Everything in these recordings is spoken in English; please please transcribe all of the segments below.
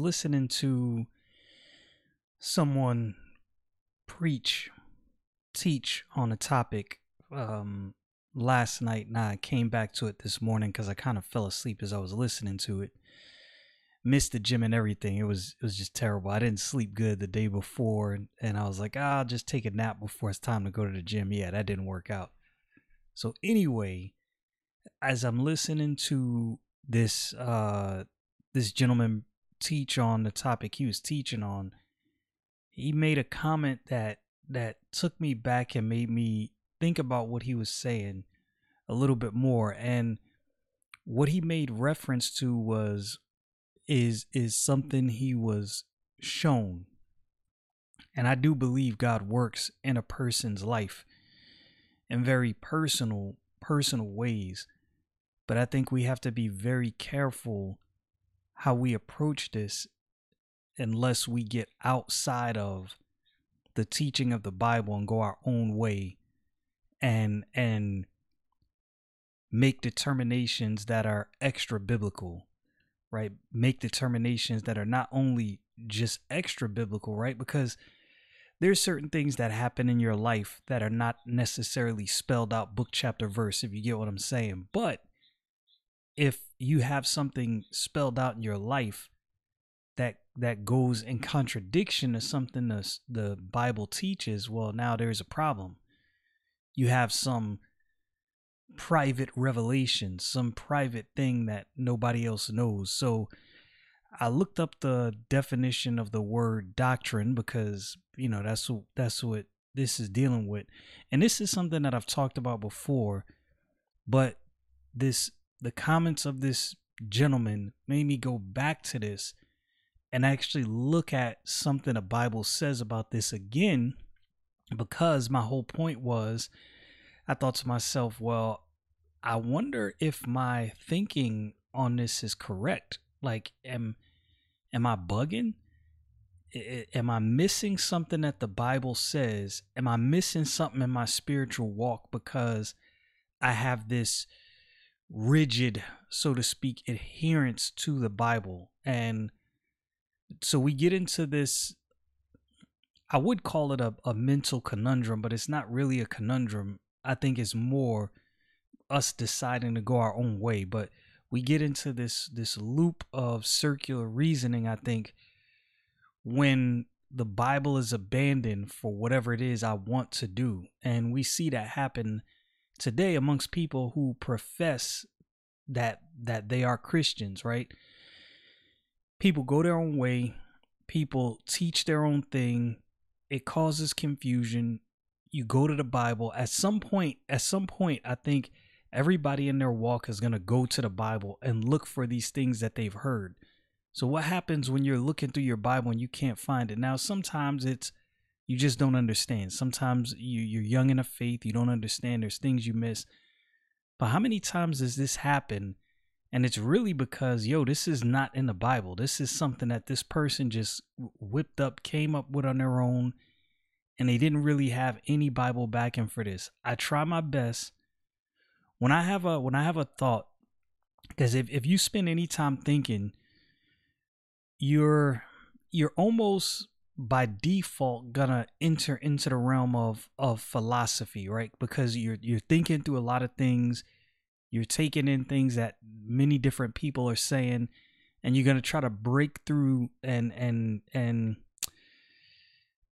Listening to someone preach, teach on a topic um, last night. Now I came back to it this morning because I kind of fell asleep as I was listening to it. Missed the gym and everything. It was it was just terrible. I didn't sleep good the day before, and, and I was like, ah, I'll just take a nap before it's time to go to the gym. Yeah, that didn't work out. So anyway, as I'm listening to this uh this gentleman teach on the topic he was teaching on, he made a comment that that took me back and made me think about what he was saying a little bit more. And what he made reference to was is is something he was shown. And I do believe God works in a person's life in very personal personal ways. But I think we have to be very careful how we approach this unless we get outside of the teaching of the Bible and go our own way and and make determinations that are extra biblical right? Make determinations that are not only just extra biblical right? Because there's certain things that happen in your life that are not necessarily spelled out book chapter verse if you get what i'm saying. But if you have something spelled out in your life that that goes in contradiction to something the, the bible teaches well now there's a problem. You have some private revelation some private thing that nobody else knows. So i looked up the definition of the word doctrine because you know that's what that's what this is dealing with. And this is something that i've talked about before but this the comments of this gentleman made me go back to this and actually look at something the Bible says about this again because my whole point was I thought to myself, well, I wonder if my thinking on this is correct. Like am am I bugging? am I missing something that the Bible says? Am I missing something in my spiritual walk because I have this rigid, so to speak, adherence to the Bible. And so we get into this, I would call it a, a mental conundrum, but it's not really a conundrum. I think it's more us deciding to go our own way. But we get into this this loop of circular reasoning, I think, when the Bible is abandoned for whatever it is I want to do. And we see that happen today amongst people who profess that that they are Christians, right? People go their own way, people teach their own thing, it causes confusion. You go to the Bible at some point, at some point I think everybody in their walk is going to go to the Bible and look for these things that they've heard. So what happens when you're looking through your Bible and you can't find it? Now sometimes it's you just don't understand. Sometimes you you're young in the faith, you don't understand. There's things you miss. But how many times does this happen? And it's really because, yo, this is not in the Bible. This is something that this person just whipped up, came up with on their own, and they didn't really have any Bible backing for this. I try my best when I have a when I have a thought, because if, if you spend any time thinking, you're you're almost by default gonna enter into the realm of of philosophy, right? Because you're you're thinking through a lot of things, you're taking in things that many different people are saying, and you're gonna try to break through and and and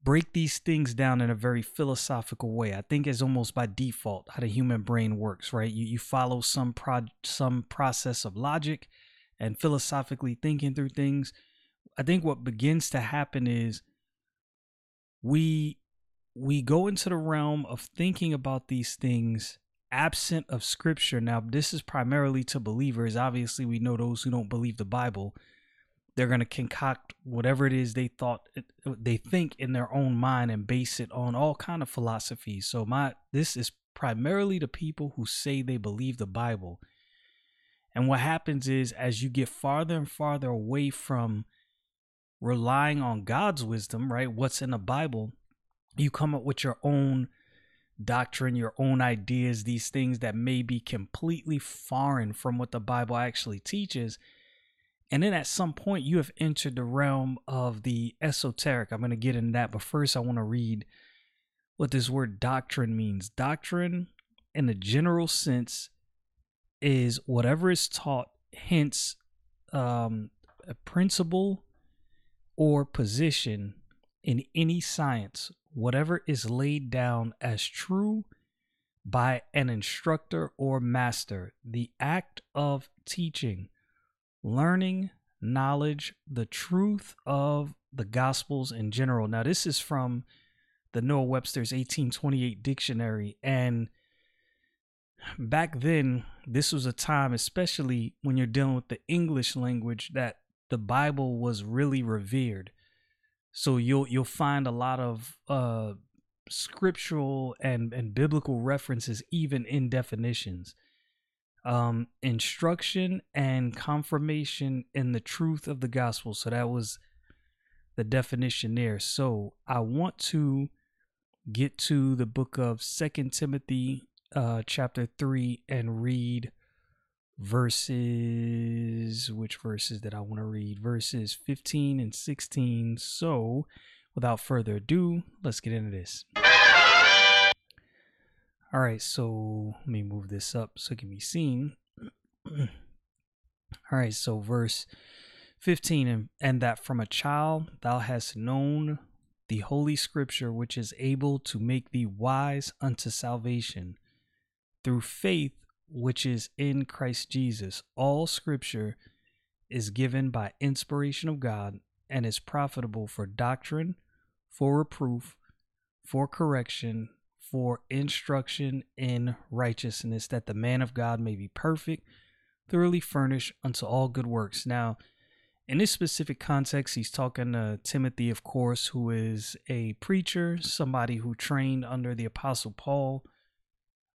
break these things down in a very philosophical way. I think is almost by default how the human brain works, right? You you follow some pro some process of logic and philosophically thinking through things. I think what begins to happen is we we go into the realm of thinking about these things absent of scripture. Now, this is primarily to believers. Obviously, we know those who don't believe the Bible. They're going to concoct whatever it is they thought they think in their own mind and base it on all kind of philosophies. So my this is primarily the people who say they believe the Bible. And what happens is as you get farther and farther away from relying on God's wisdom, right? What's in the Bible, you come up with your own doctrine, your own ideas, these things that may be completely foreign from what the Bible actually teaches. And then at some point, you have entered the realm of the esoteric. I'm going to get into that. But first, I want to read what this word doctrine means. Doctrine, in the general sense, is whatever is taught, hence, um, a principle or position in any science whatever is laid down as true by an instructor or master, the act of teaching, learning, knowledge, the truth of the Gospels in general. Now, this is from the Noah Webster's 1828 dictionary. And back then, this was a time, especially when you're dealing with the English language, that the Bible was really revered. So you'll you'll find a lot of uh, scriptural and and biblical references even in definitions. Um, instruction and confirmation in the truth of the gospel. So that was the definition there. So I want to get to the book of Second Timothy, uh, chapter three, and read verses which verses that I want to read? Verses 15 and 16 so without further ado let's get into this. All right so let me move this up so it can be seen. All right so verse 15 and, and that from a child thou hast known the holy scripture which is able to make thee wise unto salvation through faith which is in Christ Jesus. All scripture is given by inspiration of God and is profitable for doctrine, for reproof, for correction, for instruction in righteousness, that the man of God may be perfect, thoroughly furnished unto all good works. Now, in this specific context, he's talking to Timothy, of course, who is a preacher, somebody who trained under the Apostle Paul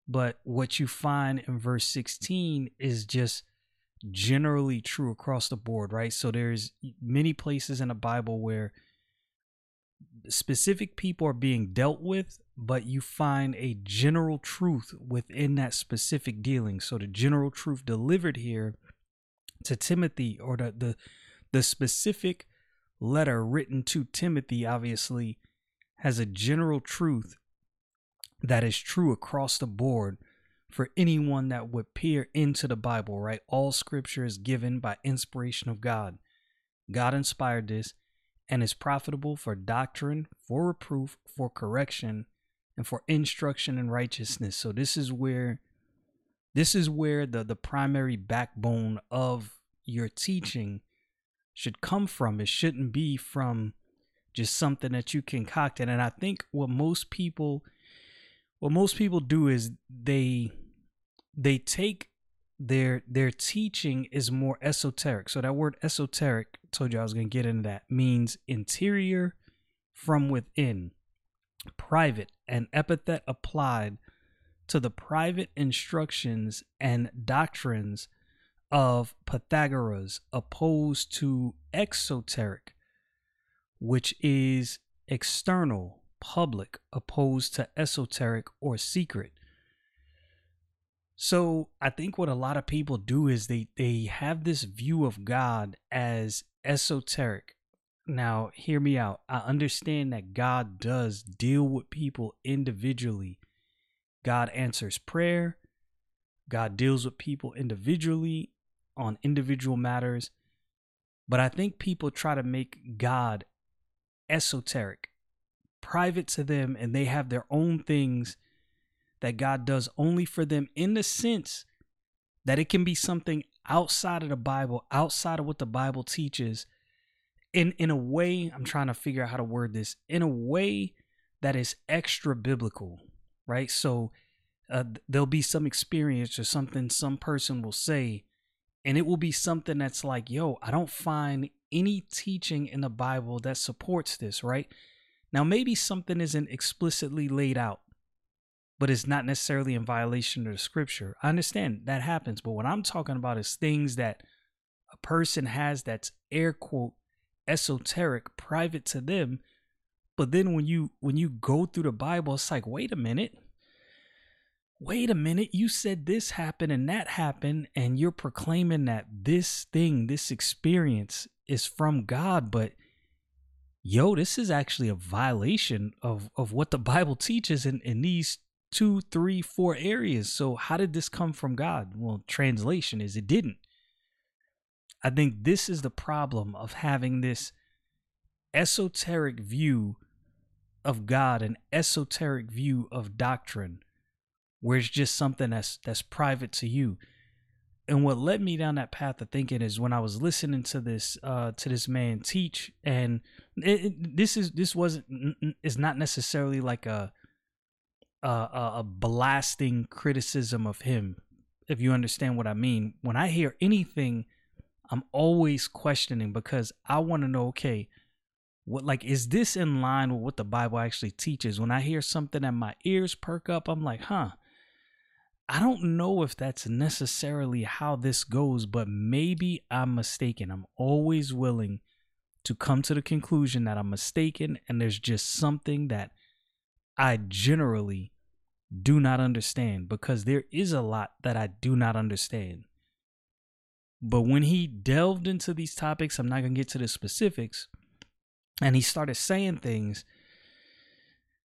but what you find in verse 16 is just generally true across the board, right? So there's many places in the Bible where specific people are being dealt with, but you find a general truth within that specific dealing. So the general truth delivered here to Timothy or the the, the specific letter written to Timothy obviously has a general truth that is true across the board for anyone that would peer into the Bible, right? All scripture is given by inspiration of God. God inspired this and is profitable for doctrine, for reproof, for correction, and for instruction in righteousness. So this is where this is where the the primary backbone of your teaching should come from. It shouldn't be from just something that you concocted. And I think what most people what most people do is they they take their their teaching is more esoteric. So that word esoteric, told you I was to get into that, means interior from within, private, an epithet applied to the private instructions and doctrines of Pythagoras opposed to exoteric, which is external, public opposed to esoteric or secret. So I think what a lot of people do is they they have this view of God as esoteric. Now, hear me out. I understand that God does deal with people individually. God answers prayer. God deals with people individually on individual matters. But I think people try to make God esoteric private to them and they have their own things that God does only for them in the sense that it can be something outside of the Bible, outside of what the Bible teaches. In in a way, I'm trying to figure out how to word this, in a way that is extra biblical, right? So uh, there'll be some experience or something some person will say and it will be something that's like yo i don't find any teaching in the bible that supports this right now maybe something isn't explicitly laid out but it's not necessarily in violation of the scripture. I understand that happens but what i'm talking about is things that a person has that's air quote esoteric private to them but then when you when you go through the bible it's like wait a minute. Wait a minute, you said this happened and that happened, and you're proclaiming that this thing, this experience is from God, but yo, this is actually a violation of, of what the Bible teaches in, in these two, three, four areas. So, how did this come from God? Well, translation is it didn't. I think this is the problem of having this esoteric view of God, an esoteric view of doctrine where it's just something that's that's private to you. And what led me down that path of thinking is when I was listening to this uh to this man teach and it, it, this is this wasn't is not necessarily like a a a blasting criticism of him if you understand what I mean. When I hear anything I'm always questioning because I want to know okay, what like is this in line with what the Bible actually teaches? When I hear something and my ears perk up, I'm like, huh, I don't know if that's necessarily how this goes, but maybe I'm mistaken. I'm always willing to come to the conclusion that I'm mistaken and there's just something that I generally do not understand because there is a lot that I do not understand. But when he delved into these topics, I'm not going to get to the specifics, and he started saying things,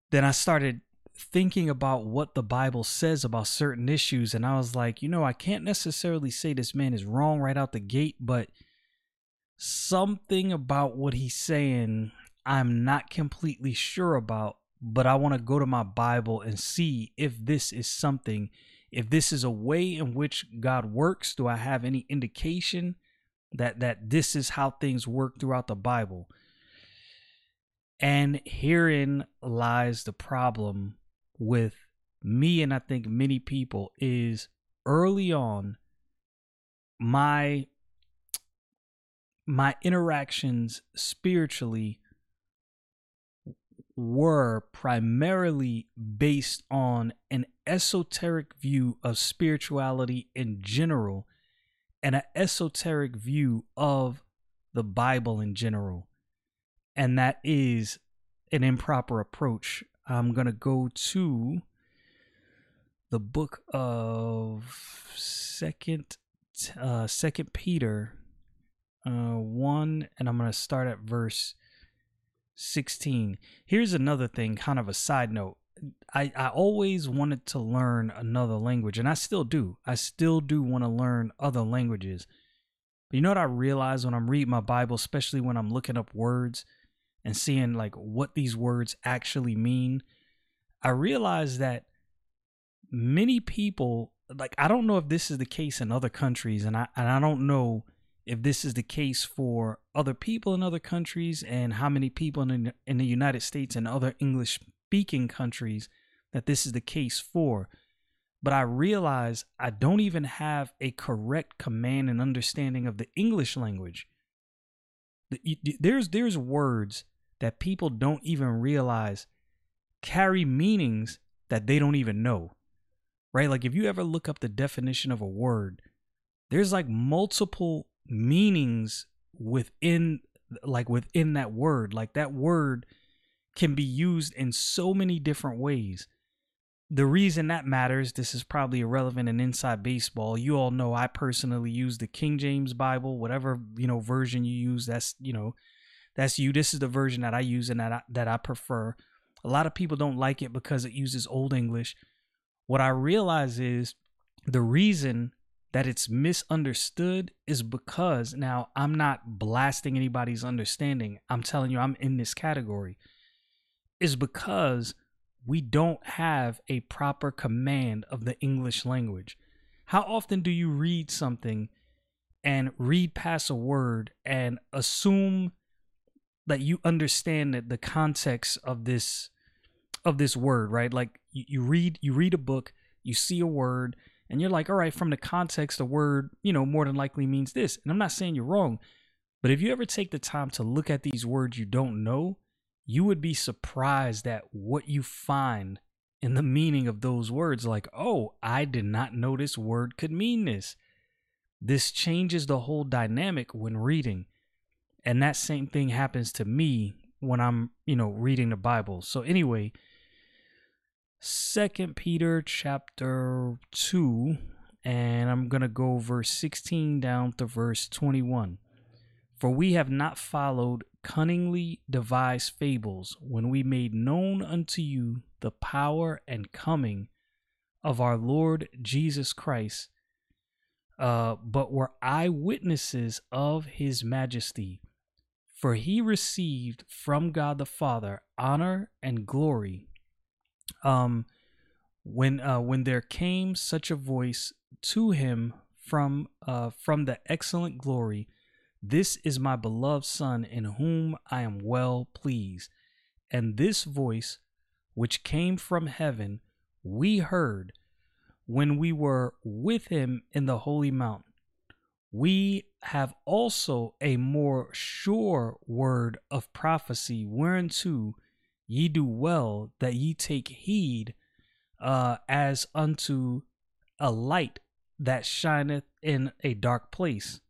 then I started thinking about what the Bible says about certain issues, and I was like, you know, I can't necessarily say this man is wrong right out the gate, but something about what he's saying I'm not completely sure about, but I want to go to my Bible and see if this is something, if this is a way in which God works. Do I have any indication that that this is how things work throughout the Bible? And herein lies the problem with me and I think many people is early on my my interactions spiritually were primarily based on an esoteric view of spirituality in general and an esoteric view of the Bible in general. And that is an improper approach I'm going to go to the book of second uh second Peter uh 1 and I'm going to start at verse 16. Here's another thing, kind of a side note. I, I always wanted to learn another language, and I still do. I still do want to learn other languages. But you know what I realize when I'm reading my Bible, especially when I'm looking up words? And seeing like what these words actually mean, I realized that many people like I don't know if this is the case in other countries and I and I don't know if this is the case for other people in other countries and how many people in in the United States and other English speaking countries that this is the case for. But I realize I don't even have a correct command and understanding of the English language. There's there's words that people don't even realize carry meanings that they don't even know. Right? Like if you ever look up the definition of a word, there's like multiple meanings within like within that word. Like that word can be used in so many different ways. The reason that matters, this is probably irrelevant in inside baseball. You all know I personally use the King James Bible, whatever, you know, version you use, that's, you know, that's you. This is the version that I use and that I, that I prefer. A lot of people don't like it because it uses Old English. What I realize is the reason that it's misunderstood is because now I'm not blasting anybody's understanding. I'm telling you, I'm in this category. Is because we don't have a proper command of the English language. How often do you read something and read past a word and assume that you understand that the context of this of this word, right? Like you, you read you read a book, you see a word, and you're like, all right, from the context, the word, you know, more than likely means this. And I'm not saying you're wrong, but if you ever take the time to look at these words you don't know, you would be surprised at what you find in the meaning of those words. Like, oh, I did not know this word could mean this. This changes the whole dynamic when reading. And that same thing happens to me when I'm, you know, reading the Bible. So anyway, Second Peter chapter 2 and I'm going to go verse 16 down to verse 21. For we have not followed cunningly devised fables when we made known unto you the power and coming of our Lord Jesus Christ, uh, but were eyewitnesses of his majesty. For he received from God the Father honor and glory. Um, when uh, when there came such a voice to him from uh, from the excellent glory this is my beloved Son, in whom I am well pleased. And this voice, which came from heaven, we heard when we were with him in the holy mountain. We have also a more sure word of prophecy, whereunto ye do well that ye take heed, uh, as unto a light that shineth in a dark place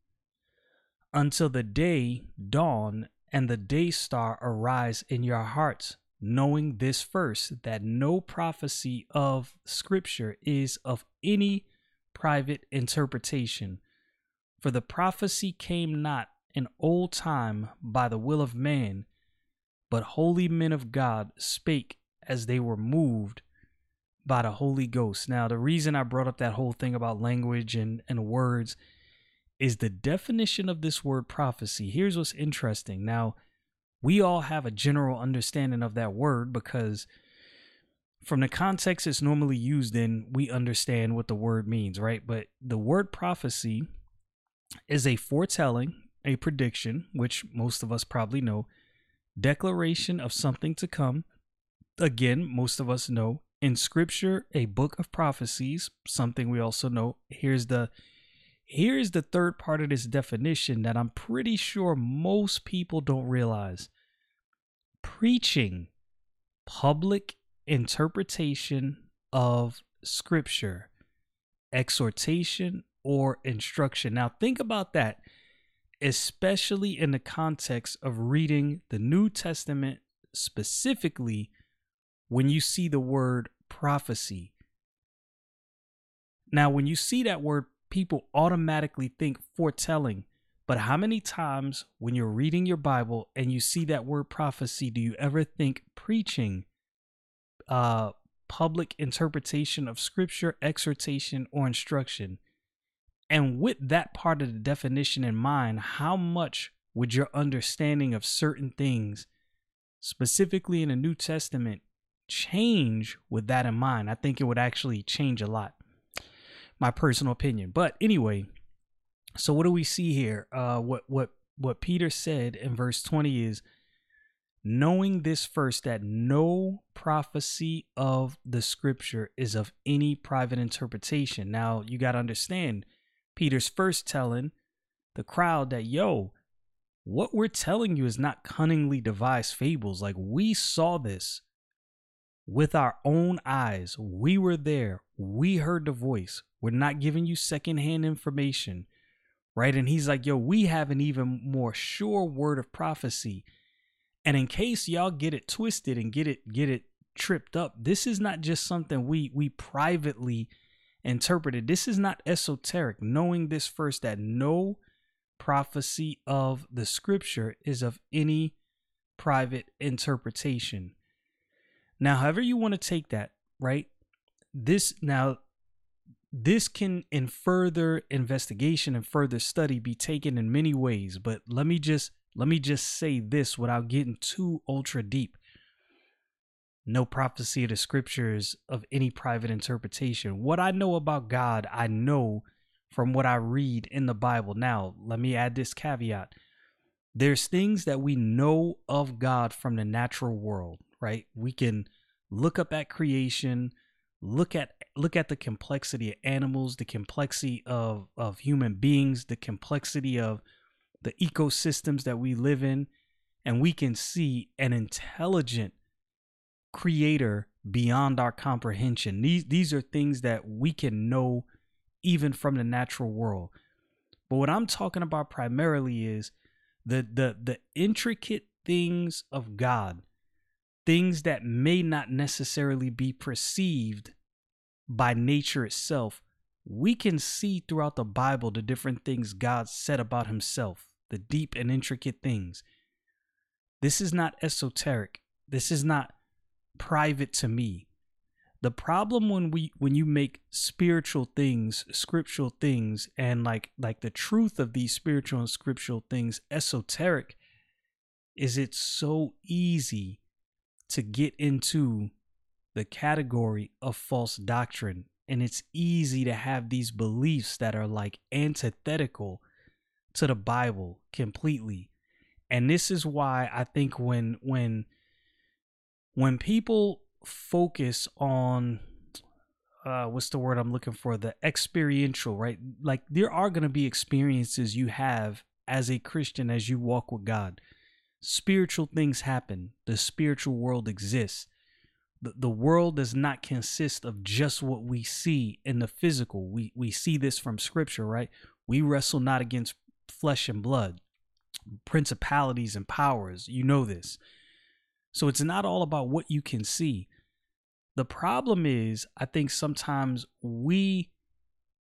until the day dawn and the day star arise in your hearts, knowing this first, that no prophecy of Scripture is of any private interpretation. For the prophecy came not in old time by the will of man, but holy men of God spake as they were moved by the Holy Ghost. Now, the reason I brought up that whole thing about language and, and words is the definition of this word prophecy. Here's what's interesting. Now, we all have a general understanding of that word because from the context it's normally used in, we understand what the word means, right? But the word prophecy is a foretelling, a prediction, which most of us probably know, declaration of something to come. Again, most of us know in scripture, a book of prophecies, something we also know. Here's the here is the third part of this definition that I'm pretty sure most people don't realize preaching, public interpretation of scripture, exhortation, or instruction. Now, think about that, especially in the context of reading the New Testament, specifically when you see the word prophecy. Now, when you see that word people automatically think foretelling. But how many times when you're reading your Bible and you see that word prophecy, do you ever think preaching, uh, public interpretation of scripture, exhortation, or instruction? And with that part of the definition in mind, how much would your understanding of certain things, specifically in the New Testament, change with that in mind? I think it would actually change a lot my personal opinion. But anyway, so what do we see here? Uh, what what what Peter said in verse twenty is, knowing this first that no prophecy of the Scripture is of any private interpretation. Now you got to understand, Peter's first telling the crowd that yo. What we're telling you is not cunningly devised fables. Like we saw this with our own eyes. We were there. We heard the voice. We're not giving you secondhand information, right? And he's like, yo, we have an even more sure word of prophecy. And in case y'all get it twisted and get it get it tripped up, this is not just something we we privately interpreted. This is not esoteric. Knowing this first that no prophecy of the scripture is of any private interpretation. Now, however you want to take that, right? This now this can in further investigation and further study be taken in many ways but let me just let me just say this without getting too ultra deep no prophecy of the scriptures of any private interpretation. What i know about god i know from what i read in the bible. Now let me add this caveat. There's things that we know of god from the natural world right? We can look up at creation look at look at the complexity of animals, the complexity of of human beings, the complexity of the ecosystems that we live in, and we can see an intelligent creator beyond our comprehension. These these are things that we can know even from the natural world. But what I'm talking about primarily is the the the intricate things of God, things that may not necessarily be perceived by nature itself. We can see throughout the Bible the different things God said about himself, the deep and intricate things. This is not esoteric. This is not private to me. The problem when we when you make spiritual things, scriptural things and like like the truth of these spiritual and scriptural things esoteric is it's so easy to get into the category of false doctrine and it's easy to have these beliefs that are like antithetical to the Bible completely. And this is why I think when when when people focus on uh what's the word I'm looking for? The experiential right? Like there are going to be experiences you have as a Christian as you walk with God. Spiritual things happen. The spiritual world exists. The, the world does not consist of just what we see in the physical. We we see this from scripture right? We wrestle not against flesh and blood. Principalities and powers. You know this so it's not all about what you can see. The problem is, I think sometimes we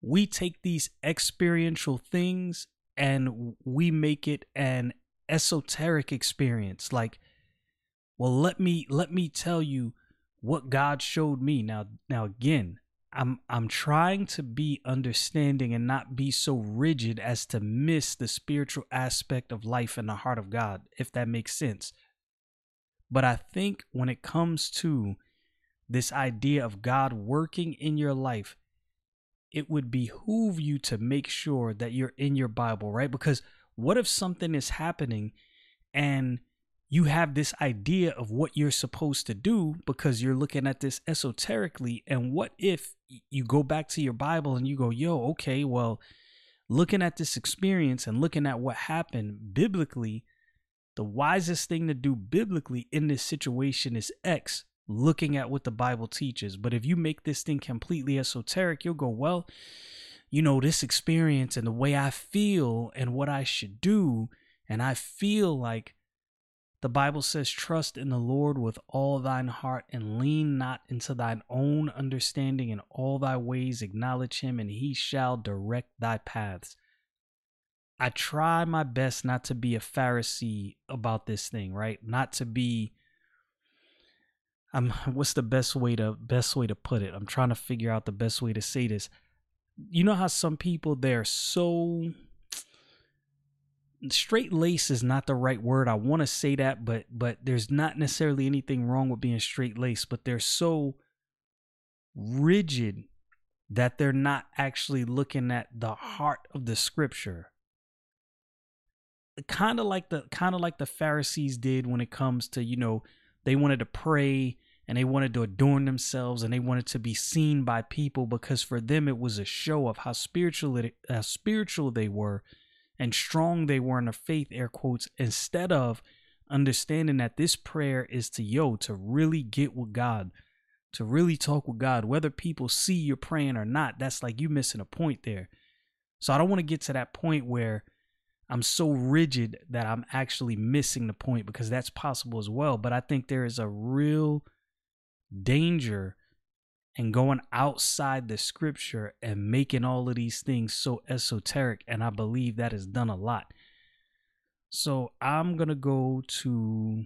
we take these experiential things and we make it an esoteric experience. Like well let me let me tell you what God showed me. Now now again I'm I'm trying to be understanding and not be so rigid as to miss the spiritual aspect of life in the heart of God if that makes sense but I think when it comes to this idea of God working in your life, it would behoove you to make sure that you're in your Bible, right? Because what if something is happening and you have this idea of what you're supposed to do because you're looking at this esoterically? And what if you go back to your Bible and you go, yo, okay, well, looking at this experience and looking at what happened biblically, the wisest thing to do biblically in this situation is X, looking at what the Bible teaches. But if you make this thing completely esoteric, you'll go, well, you know, this experience and the way I feel and what I should do. And I feel like the Bible says, trust in the Lord with all thine heart and lean not into thine own understanding. In all thy ways acknowledge him, and he shall direct thy paths. I try my best not to be a Pharisee about this thing, right? Not to be I'm um, what's the best way to best way to put it? I'm trying to figure out the best way to say this. You know how some people they're so straight lace is not the right word. I want to say that, but but there's not necessarily anything wrong with being straight lace, but they're so rigid that they're not actually looking at the heart of the scripture kind of like the kind of like the Pharisees did when it comes to you know they wanted to pray and they wanted to adorn themselves and they wanted to be seen by people because for them it was a show of how spiritual it, how spiritual they were and strong they were in their faith air quotes instead of understanding that this prayer is to yo to really get with God to really talk with God whether people see you're praying or not that's like you missing a point there. So I don't want to get to that point where I'm so rigid that I'm actually missing the point because that's possible as well. But I think there is a real danger in going outside the scripture and making all of these things so esoteric. And I believe that is done a lot. So I'm going to go to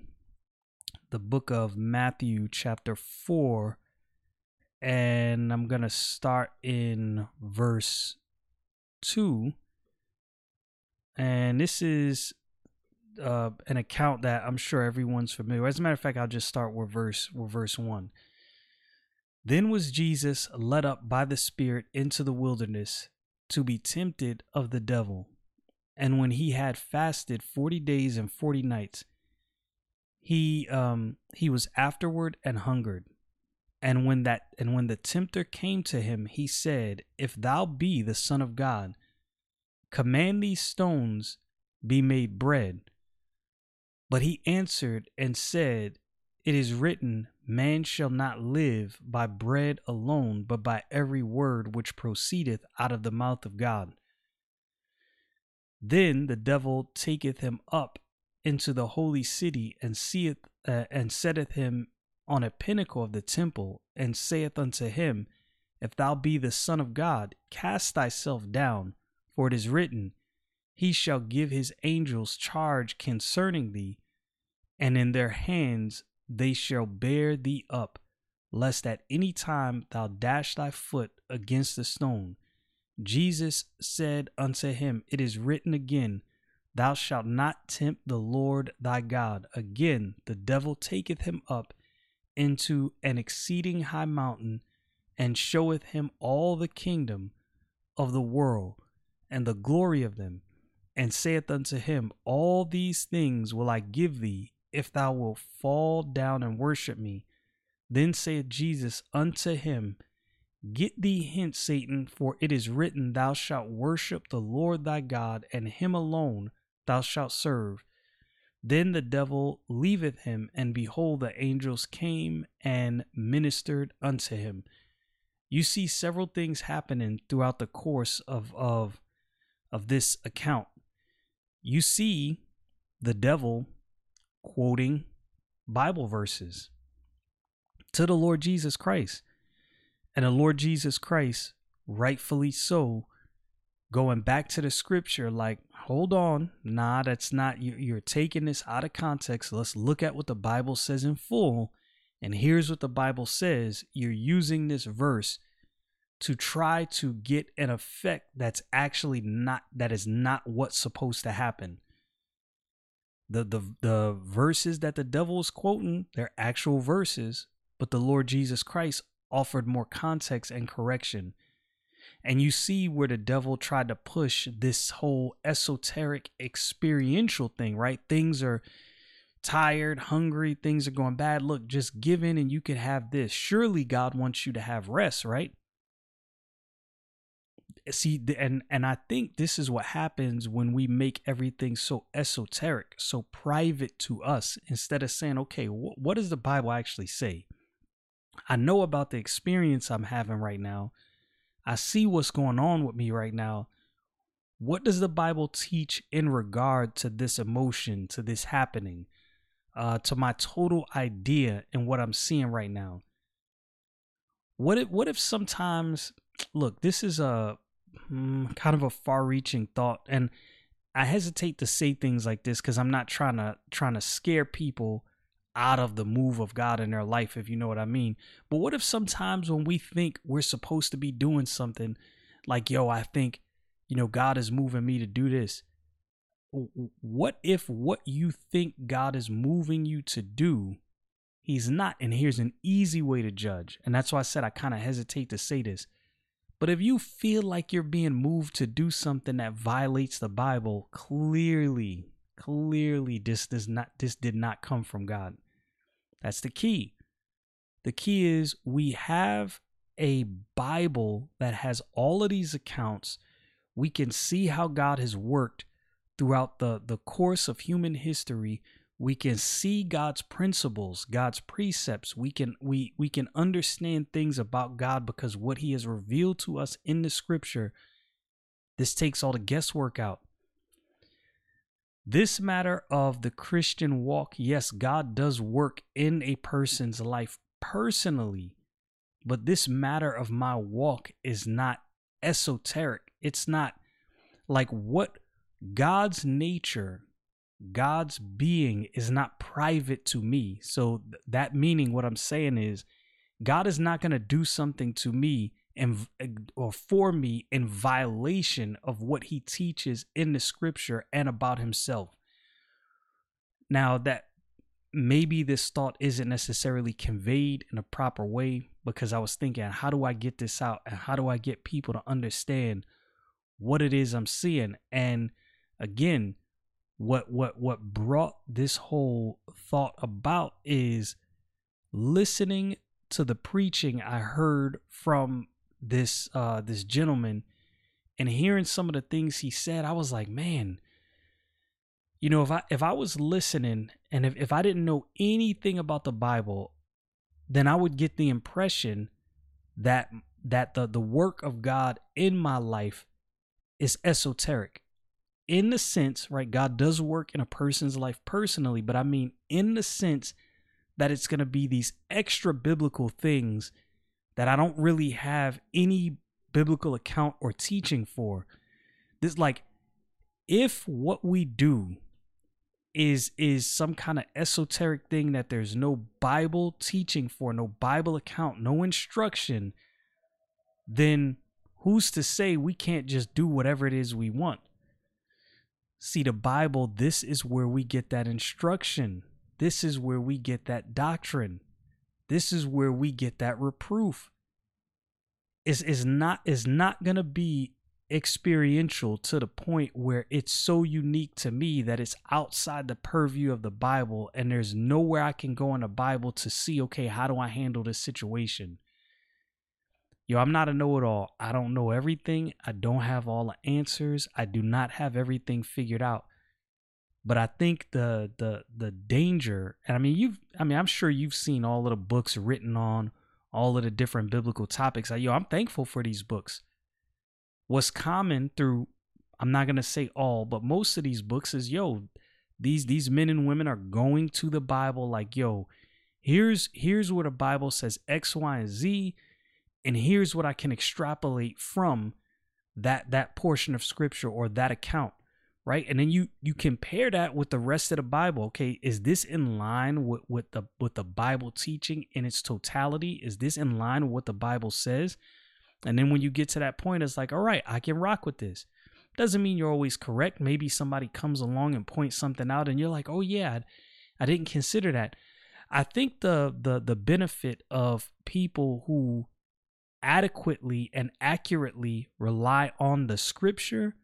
the book of Matthew, chapter 4, and I'm going to start in verse 2 and this is uh, an account that I'm sure everyone's familiar. As a matter of fact, I'll just start with verse with verse one. Then was Jesus led up by the Spirit into the wilderness to be tempted of the devil. And when he had fasted forty days and forty nights, he um he was afterward and hungered. And when that and when the tempter came to him, he said, If thou be the Son of God, command these stones be made bread. But he answered and said, It is written, Man shall not live by bread alone, but by every word which proceedeth out of the mouth of God. Then the devil taketh him up into the holy city and seeth uh, and setteth him on a pinnacle of the temple and saith unto him, If thou be the Son of God, cast thyself down, for it is written, He shall give his angels charge concerning thee, and in their hands they shall bear thee up, lest at any time thou dash thy foot against a stone. Jesus said unto him, It is written again, Thou shalt not tempt the Lord thy God. Again, the devil taketh him up into an exceeding high mountain and showeth him all the kingdom of the world and the glory of them, and saith unto him, All these things will I give thee if thou wilt fall down and worship me. Then saith Jesus unto him, Get thee hence, Satan, for it is written, Thou shalt worship the Lord thy God, and him alone thou shalt serve. Then the devil leaveth him, and behold, the angels came and ministered unto him. You see several things happening throughout the course of, of, of this account. You see the devil quoting Bible verses to the Lord Jesus Christ. And the Lord Jesus Christ, rightfully so, going back to the scripture, like, hold on, nah, that's not, you're taking this out of context. Let's look at what the Bible says in full. And here's what the Bible says you're using this verse to try to get an effect that's actually not, that is not what's supposed to happen the the the verses that the devil is quoting, they're actual verses, but the Lord Jesus Christ offered more context and correction. And you see where the devil tried to push this whole esoteric experiential thing, right? Things are tired, hungry, things are going bad. Look, just give in and you can have this. Surely God wants you to have rest, right? See and and i think this is what happens when we make everything so esoteric so private to us instead of saying okay wh- what does the bible actually say? I know about the experience i'm having right now. I see what's going on with me right now. What does the bible teach in regard to this emotion to this happening uh to my total idea and what i'm seeing right now? What if what if sometimes look this is a mm, kind of a far-reaching thought, and I hesitate to say things like this because I'm not trying to trying to scare people out of the move of God in their life, if you know what I mean. But what if sometimes when we think we're supposed to be doing something, like yo, I think, you know, God is moving me to do this. What if what you think God is moving you to do, He's not? And here's an easy way to judge. And that's why I said I kind of hesitate to say this. But if you feel like you're being moved to do something that violates the Bible, clearly, clearly this does not this did not come from God. That's the key. The key is we have a Bible that has all of these accounts. We can see how God has worked throughout the, the course of human history we can see God's principles, God's precepts. We can we we can understand things about God because what he has revealed to us in the scripture this takes all the guesswork out. This matter of the Christian walk, yes, God does work in a person's life personally, but this matter of my walk is not esoteric. It's not like what God's nature God's being is not private to me. So th- that meaning what I'm saying is God is not going to do something to me and eh, or for me in violation of what he teaches in the scripture and about himself. Now that maybe this thought isn't necessarily conveyed in a proper way because I was thinking how do I get this out and how do I get people to understand what it is I'm seeing and again what what what brought this whole thought about is listening to the preaching I heard from this uh this gentleman and hearing some of the things he said, I was like, man, you know, if I if I was listening and if, if I didn't know anything about the Bible, then I would get the impression that that the the work of God in my life is esoteric. In the sense, right, God does work in a person's life personally, but I mean in the sense that it's going to be these extra biblical things that I don't really have any biblical account or teaching for. This like if what we do is is some kind of esoteric thing that there's no bible teaching for no bible account no instruction then who's to say we can't just do whatever it is we want see the bible this is where we get that instruction. This is where we get that doctrine. This is where we get that reproof. Is is not is not going to be experiential to the point where it's so unique to me that it's outside the purview of the Bible and there's nowhere I can go in the Bible to see, okay, how do I handle this situation? Yo, I'm not a know it all. I don't know everything. I don't have all the answers. I do not have everything figured out. But I think the the the danger, and I mean you've I mean I'm sure you've seen all of the books written on all of the different biblical topics. I, Yo, I'm thankful for these books what's common through I'm not gonna say all, but most of these books is yo, these these men and women are going to the Bible like yo, here's here's where the Bible says X, Y, and Z, and here's what I can extrapolate from that that portion of scripture or that account right and then you you compare that with the rest of the bible okay is this in line with with the with the bible teaching in its totality is this in line with what the bible says and then when you get to that point, it's like, all right, I can rock with this. Doesn't mean you're always correct. Maybe somebody comes along and points something out, and you're like, oh yeah, I didn't consider that. I think the the the benefit of people who adequately and accurately rely on the scripture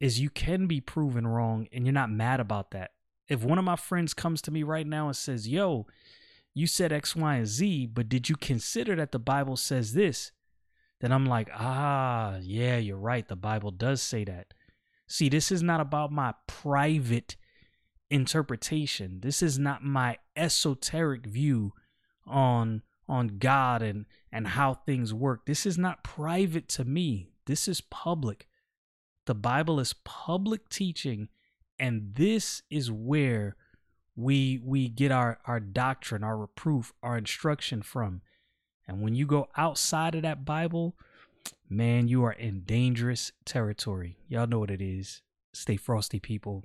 is you can be proven wrong and you're not mad about that. If one of my friends comes to me right now and says, "Yo, you said X, Y, and Z, but did you consider that the Bible says this?" then I'm like, ah, yeah, you're right. The Bible does say that. See, this is not about my private interpretation. This is not my esoteric view on on God and and how things work. This is not private to me. This is public. The Bible is public teaching and this is where we we get our our doctrine, our reproof, our instruction from. And when you go outside of that Bible, man, you are in dangerous territory. Y'all know what it is. Stay frosty, people.